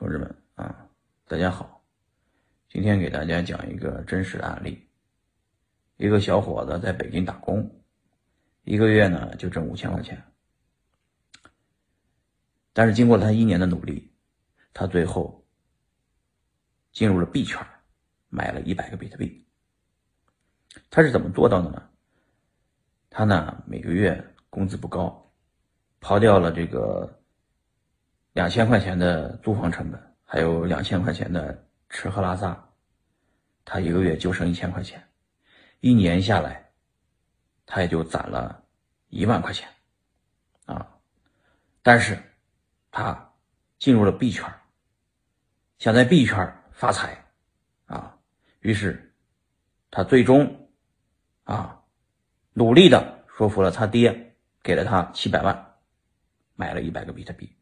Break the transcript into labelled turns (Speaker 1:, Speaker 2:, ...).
Speaker 1: 同志们啊，大家好，今天给大家讲一个真实的案例。一个小伙子在北京打工，一个月呢就挣五千块钱，但是经过他一年的努力，他最后进入了币圈，买了一百个比特币。他是怎么做到的呢？他呢每个月工资不高，刨掉了这个。两千块钱的租房成本，还有两千块钱的吃喝拉撒，他一个月就剩一千块钱，一年下来，他也就攒了一万块钱，啊，但是，他进入了币圈，想在币圈发财，啊，于是，他最终，啊，努力的说服了他爹，给了他七百万，买了一百个比特币。